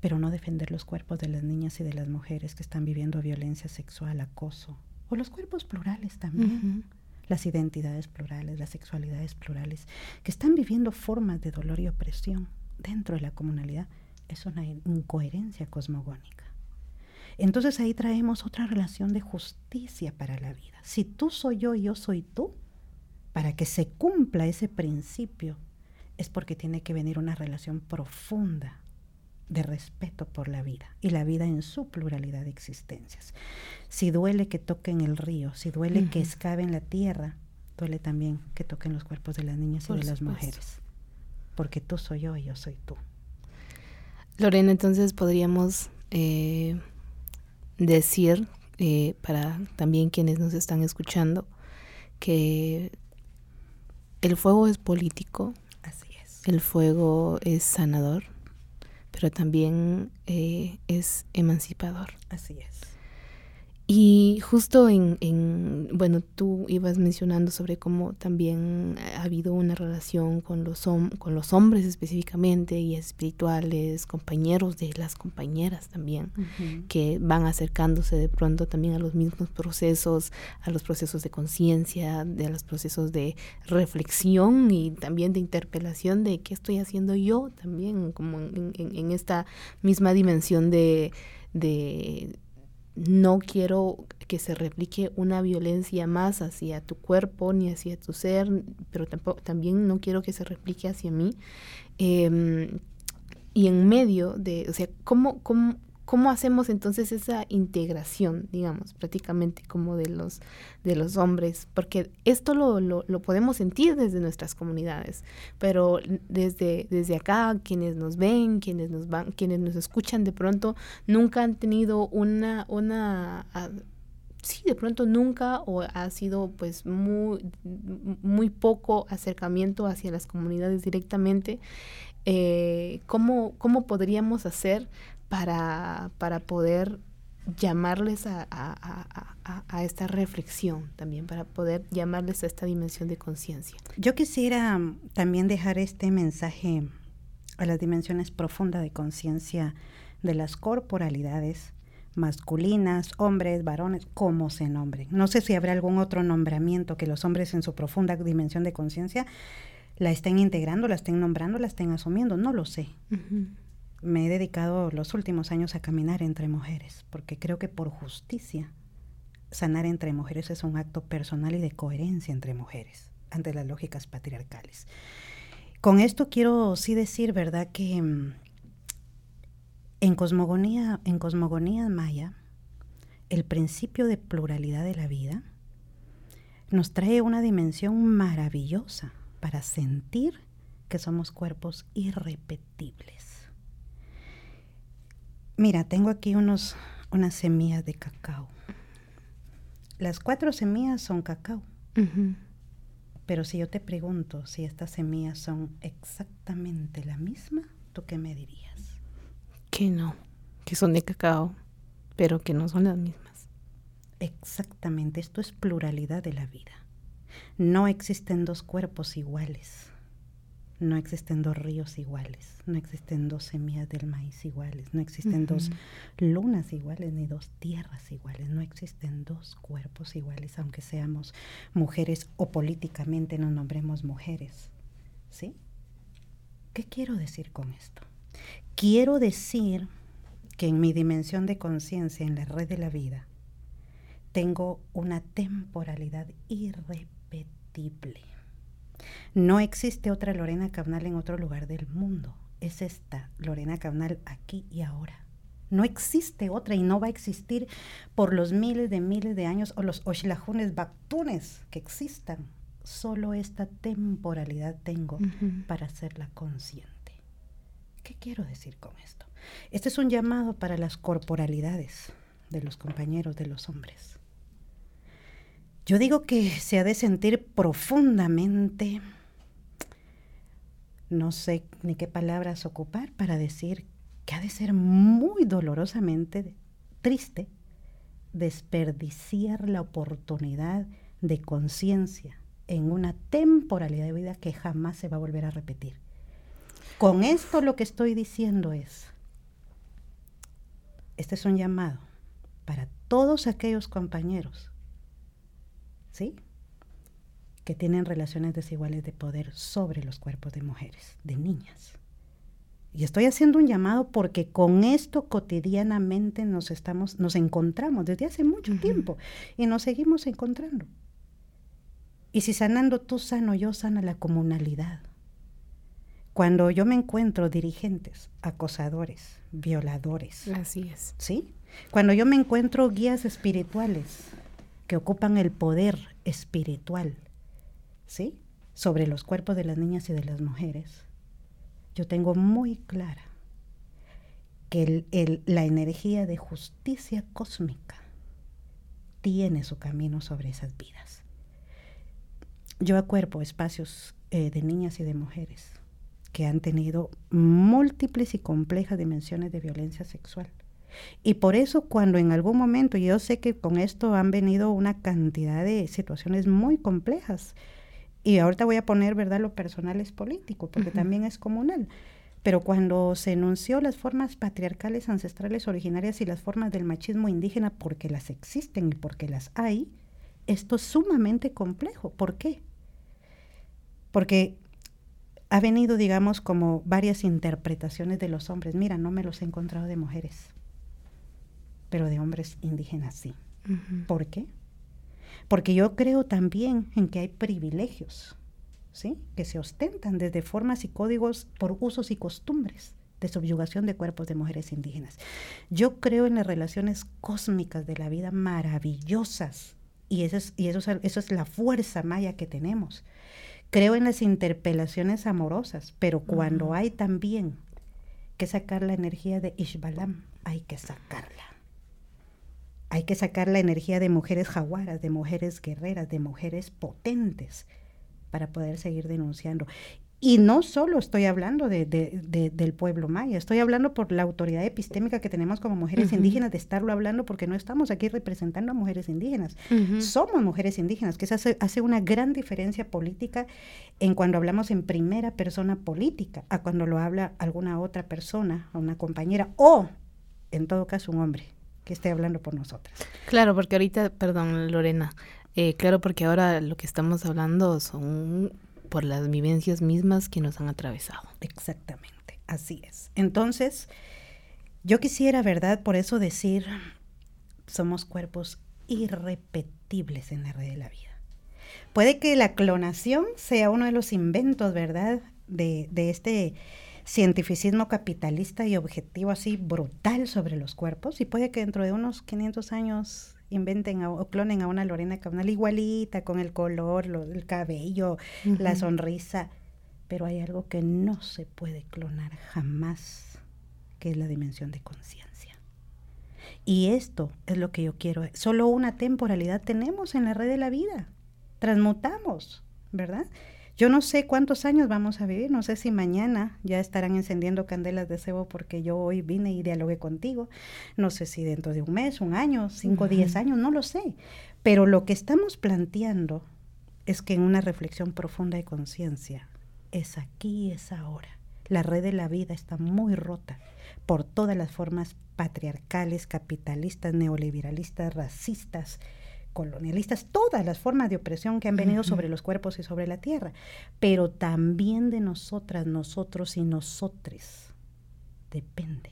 pero no defender los cuerpos de las niñas y de las mujeres que están viviendo violencia sexual, acoso, o los cuerpos plurales también las identidades plurales, las sexualidades plurales, que están viviendo formas de dolor y opresión dentro de la comunalidad, es una incoherencia cosmogónica. Entonces ahí traemos otra relación de justicia para la vida. Si tú soy yo y yo soy tú, para que se cumpla ese principio, es porque tiene que venir una relación profunda de respeto por la vida y la vida en su pluralidad de existencias. Si duele que toquen el río, si duele que excaven la tierra, duele también que toquen los cuerpos de las niñas y de las mujeres. Porque tú soy yo y yo soy tú. Lorena, entonces podríamos eh, decir, eh, para también quienes nos están escuchando, que el fuego es político. Así es. El fuego es sanador pero también eh, es emancipador. Así es. Y justo en, en, bueno, tú ibas mencionando sobre cómo también ha habido una relación con los, con los hombres específicamente y espirituales, compañeros de las compañeras también, que van acercándose de pronto también a los mismos procesos, a los procesos de conciencia, de los procesos de reflexión y también de interpelación de qué estoy haciendo yo también, como en, en esta misma dimensión de, de no quiero que se replique una violencia más hacia tu cuerpo ni hacia tu ser, pero tampoco, también no quiero que se replique hacia mí. Em, y en medio de, o sea, ¿cómo, cómo, ¿Cómo hacemos entonces esa integración, digamos, prácticamente como de los, de los hombres? Porque esto lo, lo, podemos sentir desde nuestras comunidades, pero desde, desde acá, quienes nos ven, quienes nos van, quienes nos escuchan de pronto, nunca han tenido una, una sí, de pronto nunca o ha sido pues muy, muy poco acercamiento hacia las comunidades directamente. Eh, ¿cómo, ¿Cómo podríamos hacer para, para poder llamarles a, esta reflexión también, para poder llamarles a esta dimensión de conciencia. Yo quisiera mm, también dejar este mensaje a las dimensiones profundas de conciencia de las corporalidades masculinas, hombres, varones, como se nombren. No sé si habrá algún otro nombramiento que los hombres en su profunda dimensión de conciencia la estén integrando, la estén nombrando, la estén asumiendo, no lo sé me he dedicado los últimos años a caminar entre mujeres, porque creo que por justicia sanar entre mujeres es un acto personal y de coherencia entre mujeres ante las lógicas patriarcales. Con esto quiero sí decir, ¿verdad?, que mm, en cosmogonía, en cosmogonía maya, el principio de pluralidad de la vida nos trae una dimensión maravillosa para sentir que somos cuerpos irrepetibles Mira, tengo aquí unos, unas semillas de cacao. Las cuatro semillas son cacao. Pero si yo te pregunto si estas semillas son exactamente la misma, ¿tú qué me dirías? Que no, que son de cacao, pero que no son las mismas. Exactamente, esto es pluralidad de la vida. No existen dos cuerpos iguales. No existen dos ríos iguales, no existen dos semillas del maíz iguales, no existen dos lunas iguales ni dos tierras iguales, no existen dos cuerpos iguales, aunque seamos mujeres o políticamente nos nombremos mujeres. ¿Sí? ¿Qué quiero decir con esto? Quiero decir que en mi dimensión de conciencia, en la red de la vida, tengo una temporalidad irrepetible. No existe otra Lorena Cabnal en otro lugar del mundo. Es esta Lorena Cabnal aquí y ahora. No existe otra y no va a existir por los miles de miles de años o los oshlajunes bactunes que existan. Solo esta temporalidad tengo para hacerla consciente. ¿Qué quiero decir con esto? Este es un llamado para las corporalidades de los compañeros de los hombres. Yo digo que se ha de sentir profundamente, no sé ni qué palabras ocupar para decir que ha de ser muy dolorosamente triste desperdiciar la oportunidad de conciencia en una temporalidad de vida que jamás se va a volver a repetir. Con esto lo que estoy diciendo es, este es un llamado para todos aquellos compañeros ¿sí? Que tienen relaciones desiguales de poder sobre los cuerpos de mujeres, de niñas. Y estoy haciendo un llamado porque con esto cotidianamente nos estamos, nos encontramos desde hace mucho tiempo y nos seguimos encontrando. Y si sanando tú sano, yo sana la comunalidad. Cuando yo me encuentro dirigentes, acosadores, violadores. Así es. ¿Sí? Cuando yo me encuentro guías espirituales, que ocupan el poder espiritual, ¿sí? Sobre los cuerpos de las niñas y de las mujeres, yo tengo muy clara que la energía de justicia cósmica tiene su camino sobre esas vidas. Yo acuerpo espacios eh, de niñas y de mujeres que han tenido múltiples y complejas dimensiones de violencia sexual y por eso cuando en algún momento, yo sé que con esto han venido una cantidad de situaciones muy complejas, y ahorita voy a poner, ¿verdad?, lo personal es político, porque también es comunal. Pero cuando se enunció las formas patriarcales ancestrales originarias y las formas del machismo indígena, porque las existen y porque las hay, esto es sumamente complejo. ¿Por qué? Porque ha venido, digamos, como varias interpretaciones de los hombres. Mira, no me los he encontrado de mujeres pero de hombres indígenas sí. ¿Por qué? Porque yo creo también en que hay privilegios, ¿sí? Que se ostentan desde formas y códigos por usos y costumbres de subyugación de cuerpos de mujeres indígenas. Yo creo en las relaciones cósmicas de la vida maravillosas y, eso es, y eso, eso es la fuerza maya que tenemos. Creo en las interpelaciones amorosas, pero cuando hay también que sacar la energía de Ishbalam, hay que sacarla. Hay que sacar la energía de mujeres jaguaras, de mujeres guerreras, de mujeres potentes para poder seguir denunciando. Y no solo estoy hablando de, del pueblo maya, estoy hablando por la autoridad epistémica que tenemos como mujeres indígenas, de estarlo hablando porque no estamos aquí representando a mujeres indígenas. Somos mujeres indígenas, que se hace, hace, una gran diferencia política en cuando hablamos en primera persona política, a cuando lo habla alguna otra persona, a una compañera, o en todo caso un hombre que esté hablando por nosotras. Claro, porque ahorita, perdón Lorena, eh, claro, porque ahora lo que estamos hablando son por las vivencias mismas que nos han atravesado. Exactamente, así es. Entonces, yo quisiera, ¿verdad? Por eso decir, somos cuerpos irrepetibles en la red de la vida. Puede que la clonación sea uno de los inventos, ¿verdad? De, de este cientificismo capitalista y objetivo así brutal sobre los cuerpos y puede que dentro de unos 500 años inventen o clonen a una Lorena Cabnal igualita, con el color, el cabello, la sonrisa, pero hay algo que no se puede clonar jamás, que es la dimensión de conciencia. Y esto es lo que yo quiero. Solo una temporalidad tenemos en la red de la vida. Transmutamos, ¿verdad? Yo no sé cuántos años vamos a vivir, no sé si mañana ya estarán encendiendo candelas de cebo porque yo hoy vine y dialogué contigo, no sé si dentro de un mes, un año, cinco, diez años, no lo sé, pero lo que estamos planteando es que en una reflexión profunda de conciencia es aquí, es ahora. La red de la vida está muy rota por todas las formas patriarcales, capitalistas, neoliberalistas, racistas, colonialistas, todas las formas de opresión que han venido sobre los cuerpos y sobre la tierra, pero también de nosotras, nosotros y nosotres. Depende.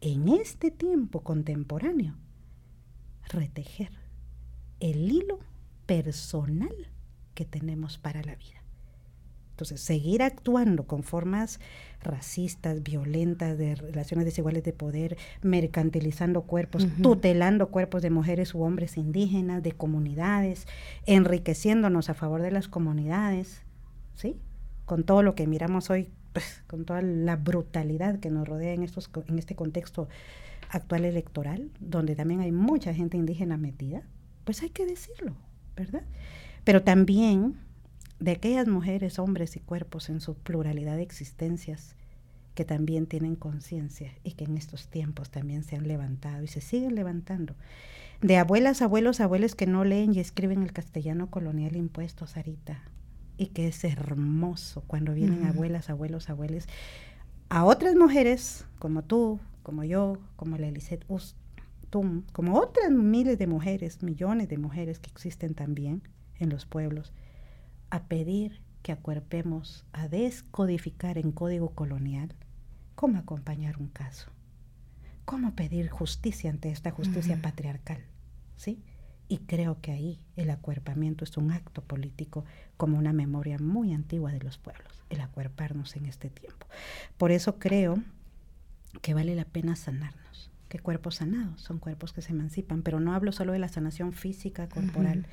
En este tiempo contemporáneo, retejer el hilo personal que tenemos para la vida. Entonces, seguir actuando con formas racistas, violentas, de relaciones desiguales de poder, mercantilizando cuerpos, tutelando cuerpos de mujeres u hombres indígenas, de comunidades, enriqueciéndonos a favor de las comunidades, ¿sí? Con todo lo que miramos hoy, pues, con toda la brutalidad que nos rodea en, estos, en este contexto actual electoral, donde también hay mucha gente indígena metida, pues hay que decirlo, ¿verdad? Pero también de aquellas mujeres, hombres y cuerpos en su pluralidad de existencias que también tienen conciencia y que en estos tiempos también se han levantado y se siguen levantando. De abuelas, abuelos, abuelos que no leen y escriben el castellano colonial impuesto, Sarita. Y que es hermoso cuando vienen abuelas, abuelos, abuelos, a otras mujeres como tú, como yo, como la Elisette Ustum, como otras miles de mujeres, millones de mujeres que existen también en los pueblos a pedir que acuerpemos, a descodificar en código colonial cómo acompañar un caso, cómo pedir justicia ante esta justicia patriarcal, ¿sí? Y creo que ahí el acuerpamiento es un acto político como una memoria muy antigua de los pueblos, el acuerparnos en este tiempo. Por eso creo que vale la pena sanarnos, que cuerpos sanados son cuerpos que se emancipan, pero no hablo solo de la sanación física, corporal.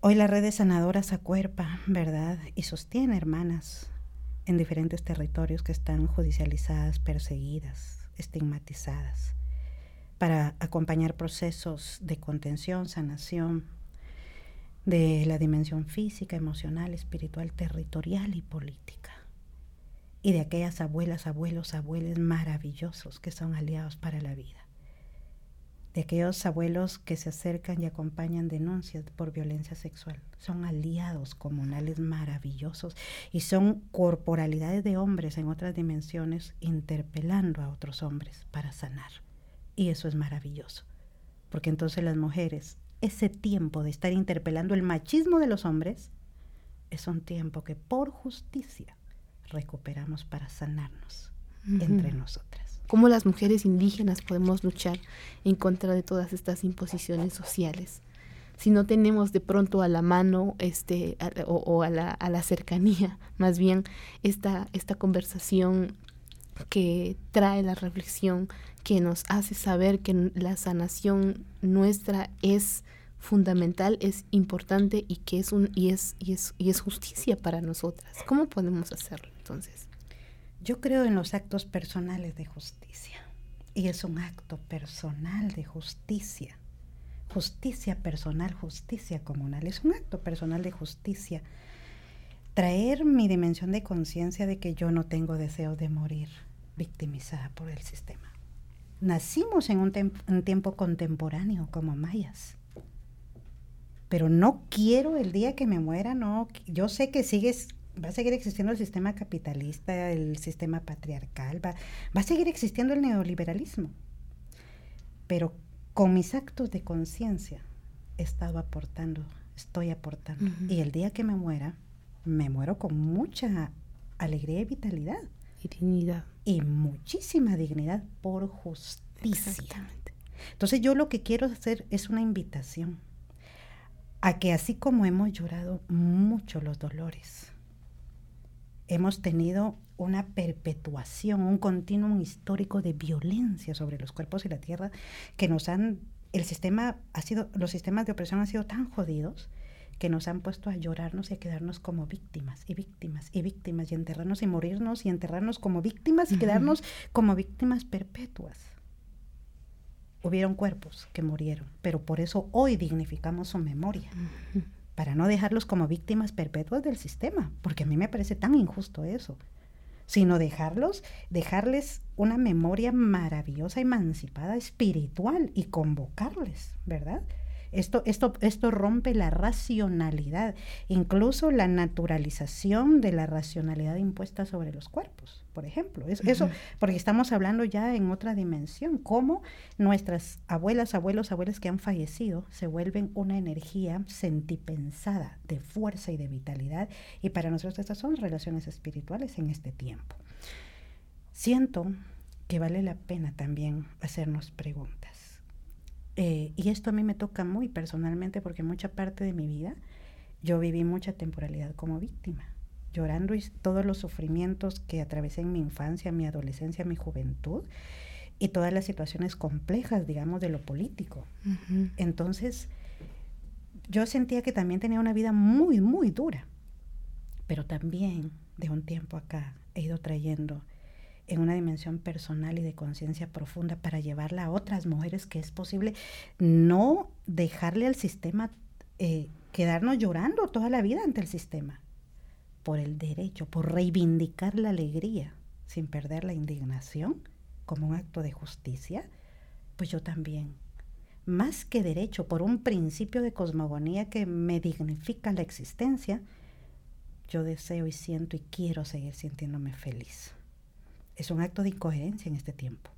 Hoy la red de sanadoras acuerpa, ¿verdad? Y sostiene hermanas en diferentes territorios que están judicializadas, perseguidas, estigmatizadas, para acompañar procesos de contención, sanación, de la dimensión física, emocional, espiritual, territorial y política. Y de aquellas abuelas, abuelos, abuelos maravillosos que son aliados para la vida de aquellos abuelos que se acercan y acompañan denuncias por violencia sexual. Son aliados comunales maravillosos y son corporalidades de hombres en otras dimensiones interpelando a otros hombres para sanar. Y eso es maravilloso, porque entonces las mujeres, ese tiempo de estar interpelando el machismo de los hombres, es un tiempo que por justicia recuperamos para sanarnos entre nosotras cómo las mujeres indígenas podemos luchar en contra de todas estas imposiciones sociales. Si no tenemos de pronto a la mano este, o, a, la, a, la, cercanía, más bien esta, esta conversación que trae la reflexión, que nos hace saber que la sanación nuestra es fundamental, es importante y que es un y es y es y es justicia para nosotras. ¿Cómo podemos hacerlo entonces? Yo creo en los actos personales de justicia. Y es un acto personal de justicia. Justicia personal, justicia comunal. Es un acto personal de justicia. Traer mi dimensión de conciencia de que yo no tengo deseo de morir victimizada por el sistema. Nacimos en un, un tiempo contemporáneo como mayas pero no quiero el día que me muera, no, yo sé que sigues va a seguir existiendo el sistema capitalista, el sistema patriarcal, va, va a seguir existiendo el neoliberalismo. Pero con mis actos de conciencia he estado aportando, estoy aportando. Y el día que me muera, me muero con mucha alegría y vitalidad. Y dignidad. Y muchísima dignidad por justicia. Exactamente. Entonces yo lo que quiero hacer es una invitación a que así como hemos llorado mucho los dolores, hemos tenido una perpetuación, un continuum histórico de violencia sobre los cuerpos y la tierra que nos han, el sistema ha sido, los sistemas de opresión han sido tan jodidos que nos han puesto a llorarnos y a quedarnos como víctimas y víctimas y víctimas y enterrarnos y morirnos y enterrarnos como víctimas y quedarnos como víctimas perpetuas. Hubieron cuerpos que murieron, pero por eso hoy dignificamos su memoria para no dejarlos como víctimas perpetuas del sistema, porque a mí me parece tan injusto eso, sino dejarlos, dejarles una memoria maravillosa, emancipada, espiritual y convocarles, ¿verdad? Esto, esto, esto rompe la racionalidad, incluso la naturalización de la racionalidad impuesta sobre los cuerpos, por ejemplo. Eso, porque estamos hablando ya en otra dimensión, cómo nuestras abuelas, abuelos, abuelas que han fallecido se vuelven una energía sentipensada de fuerza y de vitalidad. Y para nosotros estas son relaciones espirituales en este tiempo. Siento que vale la pena también hacernos preguntas eh, y esto a mí me toca muy personalmente porque mucha parte de mi vida yo viví mucha temporalidad como víctima, llorando y todos los sufrimientos que atravesé en mi infancia, mi adolescencia, mi juventud y todas las situaciones complejas, digamos, de lo político. Entonces, yo sentía que también tenía una vida muy, muy dura, pero también de un tiempo acá he ido trayendo en una dimensión personal y de conciencia profunda para llevarla a otras mujeres que es posible no dejarle al sistema eh, quedarnos llorando toda la vida ante el sistema por el derecho, por reivindicar la alegría sin perder la indignación como un acto de justicia, pues yo también, más que derecho, por un principio de cosmogonía que me dignifica la existencia, yo deseo y siento y quiero seguir sintiéndome feliz es un acto de incoherencia en este tiempo,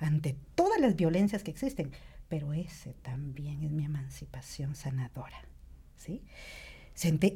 ante todas las violencias que existen, pero ese también es mi emancipación sanadora, ¿sí?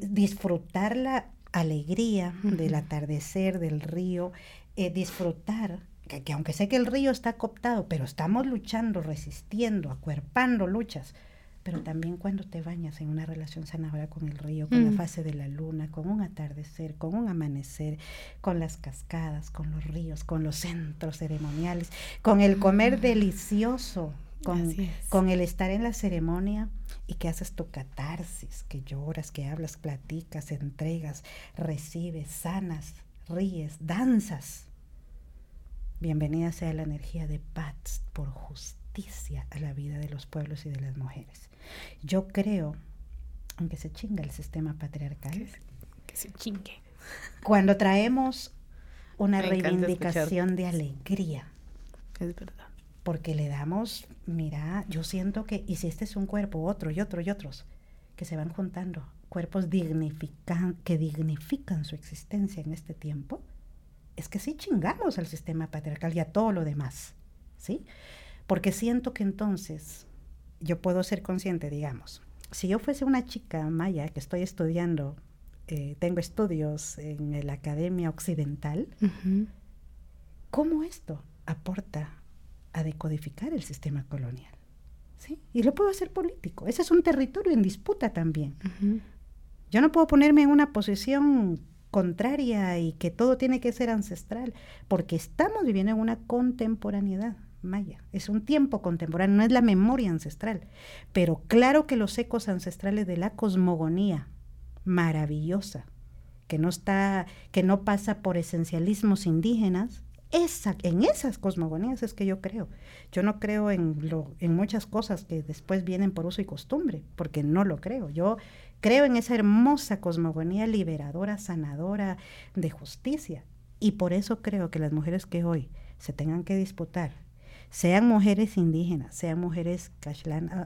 disfrutar la alegría del atardecer, del río, eh, disfrutar que, que, aunque sé que el río está cooptado, pero estamos luchando, resistiendo, acuerpando luchas, pero también cuando te bañas en una relación sanadora con el río, con la mm. fase de la luna, con un atardecer, con un amanecer, con las cascadas, con los ríos, con los centros ceremoniales, con el comer mm. delicioso, con, con el estar en la ceremonia y que haces tu catarsis, que lloras, que hablas, platicas, entregas, recibes, sanas, ríes, danzas. Bienvenida sea la energía de paz por justicia a la vida de los pueblos y de las mujeres. Yo creo, aunque se chinga el sistema patriarcal, que, se chingue. Cuando traemos una reivindicación de alegría. Es verdad. Porque le damos, mira, yo siento que, y si este es un cuerpo, otro y otro y otros, que se van juntando, cuerpos dignifican, que dignifican su existencia en este tiempo, es que sí chingamos al sistema patriarcal y a todo lo demás, ¿sí? Porque siento que entonces yo puedo ser consciente, digamos, si yo fuese una chica maya que estoy estudiando, eh, tengo estudios en la Academia Occidental, ¿cómo esto aporta a decodificar el sistema colonial? ¿Sí? Y lo puedo hacer político. Ese es un territorio en disputa también. Yo no puedo ponerme en una posición contraria y que todo tiene que ser ancestral, porque estamos viviendo en una contemporaneidad maya. Es un tiempo contemporáneo, no es la memoria ancestral. Pero claro que los ecos ancestrales de la cosmogonía maravillosa, que no está, que no pasa por esencialismos indígenas, esa, en esas cosmogonías es que yo creo. Yo no creo en, lo, en muchas cosas que después vienen por uso y costumbre, porque no lo creo. Yo creo en esa hermosa cosmogonía liberadora, sanadora de justicia. Y por eso creo que las mujeres que hoy se tengan que disputar sean mujeres indígenas, sean mujeres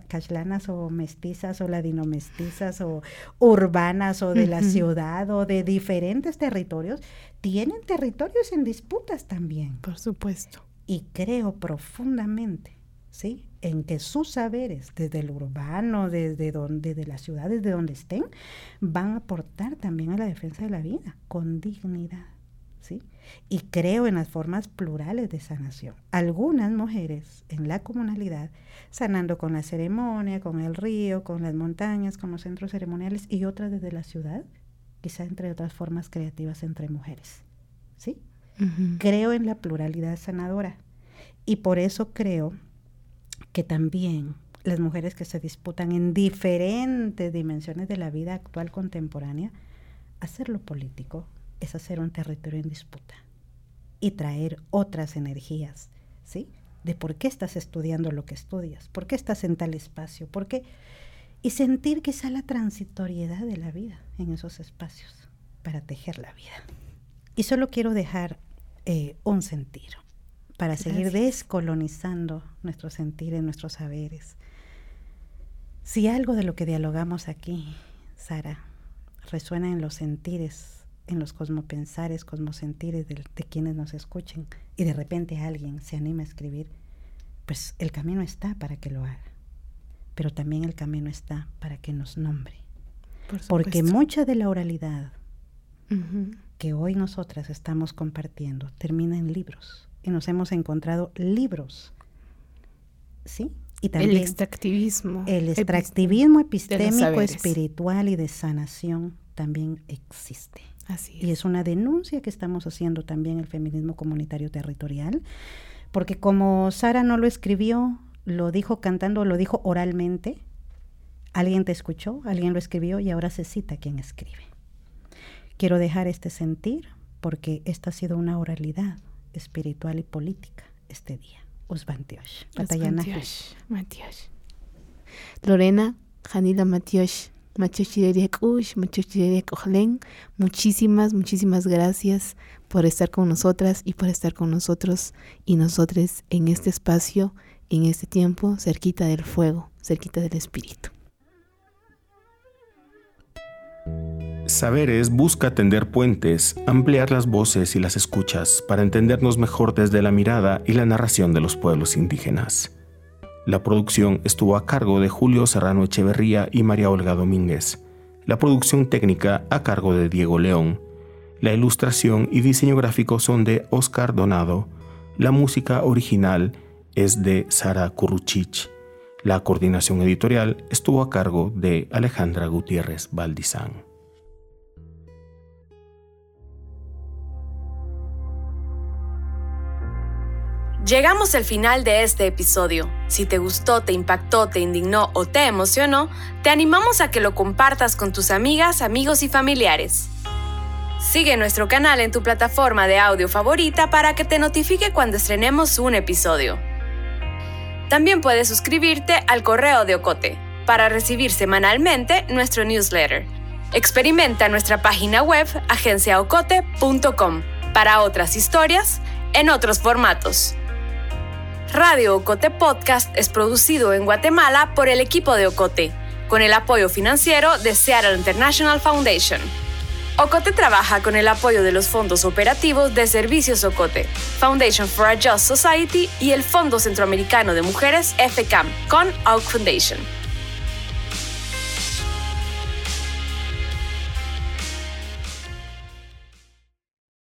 cashlanas o mestizas o ladinomestizas o urbanas o de la ciudad o de diferentes territorios, tienen territorios en disputas también. Por supuesto. Y creo profundamente, ¿sí? En que sus saberes, desde el urbano, desde, donde, desde las ciudades, de donde estén, van a aportar también a la defensa de la vida con dignidad. Y creo en las formas plurales de sanación. Algunas mujeres en la comunalidad sanando con la ceremonia, con el río, con las montañas, con los centros ceremoniales y otras desde la ciudad, quizá entre otras formas creativas entre mujeres. ¿Sí? Creo en la pluralidad sanadora y por eso creo que también las mujeres que se disputan en diferentes dimensiones de la vida actual contemporánea, hacerlo político, es hacer un territorio en disputa y traer otras energías, ¿sí? De por qué estás estudiando lo que estudias, por qué estás en tal espacio, por qué... Y sentir quizá la transitoriedad de la vida en esos espacios para tejer la vida. Y solo quiero dejar eh, un sentir para seguir descolonizando nuestro sentir en nuestros saberes. Si algo de lo que dialogamos aquí, Sara, resuena en los sentires, en los cosmopensares, cosmosentires de, de quienes nos escuchen, y de repente alguien se anima a escribir, pues el camino está para que lo haga, pero también el camino está para que nos nombre. Porque mucha de la oralidad que hoy nosotras estamos compartiendo termina en libros y nos hemos encontrado libros. ¿Sí? Y también el extractivismo. El extractivismo epistémico, espiritual y de sanación también existe. Así Y es una denuncia que estamos haciendo también el feminismo comunitario territorial, porque como Sara no lo escribió, lo dijo cantando, lo dijo oralmente, alguien te escuchó, alguien lo escribió y ahora se cita quien escribe. Quiero dejar este sentir porque esta ha sido una oralidad espiritual y política este día. Osbantiosh. Matiosh. Lorena, Janila Matiosh. Muchísimas, muchísimas gracias por estar con nosotras y por estar con nosotros y nosotros en este espacio, en este tiempo, cerquita del fuego, cerquita del espíritu. Saberes busca tender puentes, ampliar las voces y las escuchas para entendernos mejor desde la mirada y la narración de los pueblos indígenas. La producción estuvo a cargo de Julio Serrano Echeverría y María Olga Domínguez. La producción técnica a cargo de Diego León. La ilustración y diseño gráfico son de Oscar Donado. La música original es de Sara Curruchich. La coordinación editorial estuvo a cargo de Alejandra Gutiérrez Valdizán. Llegamos al final de este episodio. Si te gustó, te impactó, te indignó o te emocionó, te animamos a que lo compartas con tus amigas, amigos y familiares. Sigue nuestro canal en tu plataforma de audio favorita para que te notifique cuando estrenemos un episodio. También puedes suscribirte al correo de Ocote para recibir semanalmente nuestro newsletter. Experimenta nuestra página web agenciaocote.com para otras historias en otros formatos. Radio Ocote Podcast es producido en Guatemala por el equipo de Ocote, con el apoyo financiero de Seattle International Foundation. Ocote trabaja con el apoyo de los fondos operativos de Servicios Ocote, Foundation for a Just Society y el Fondo Centroamericano de Mujeres FCAM con Oak Foundation.